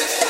Yes.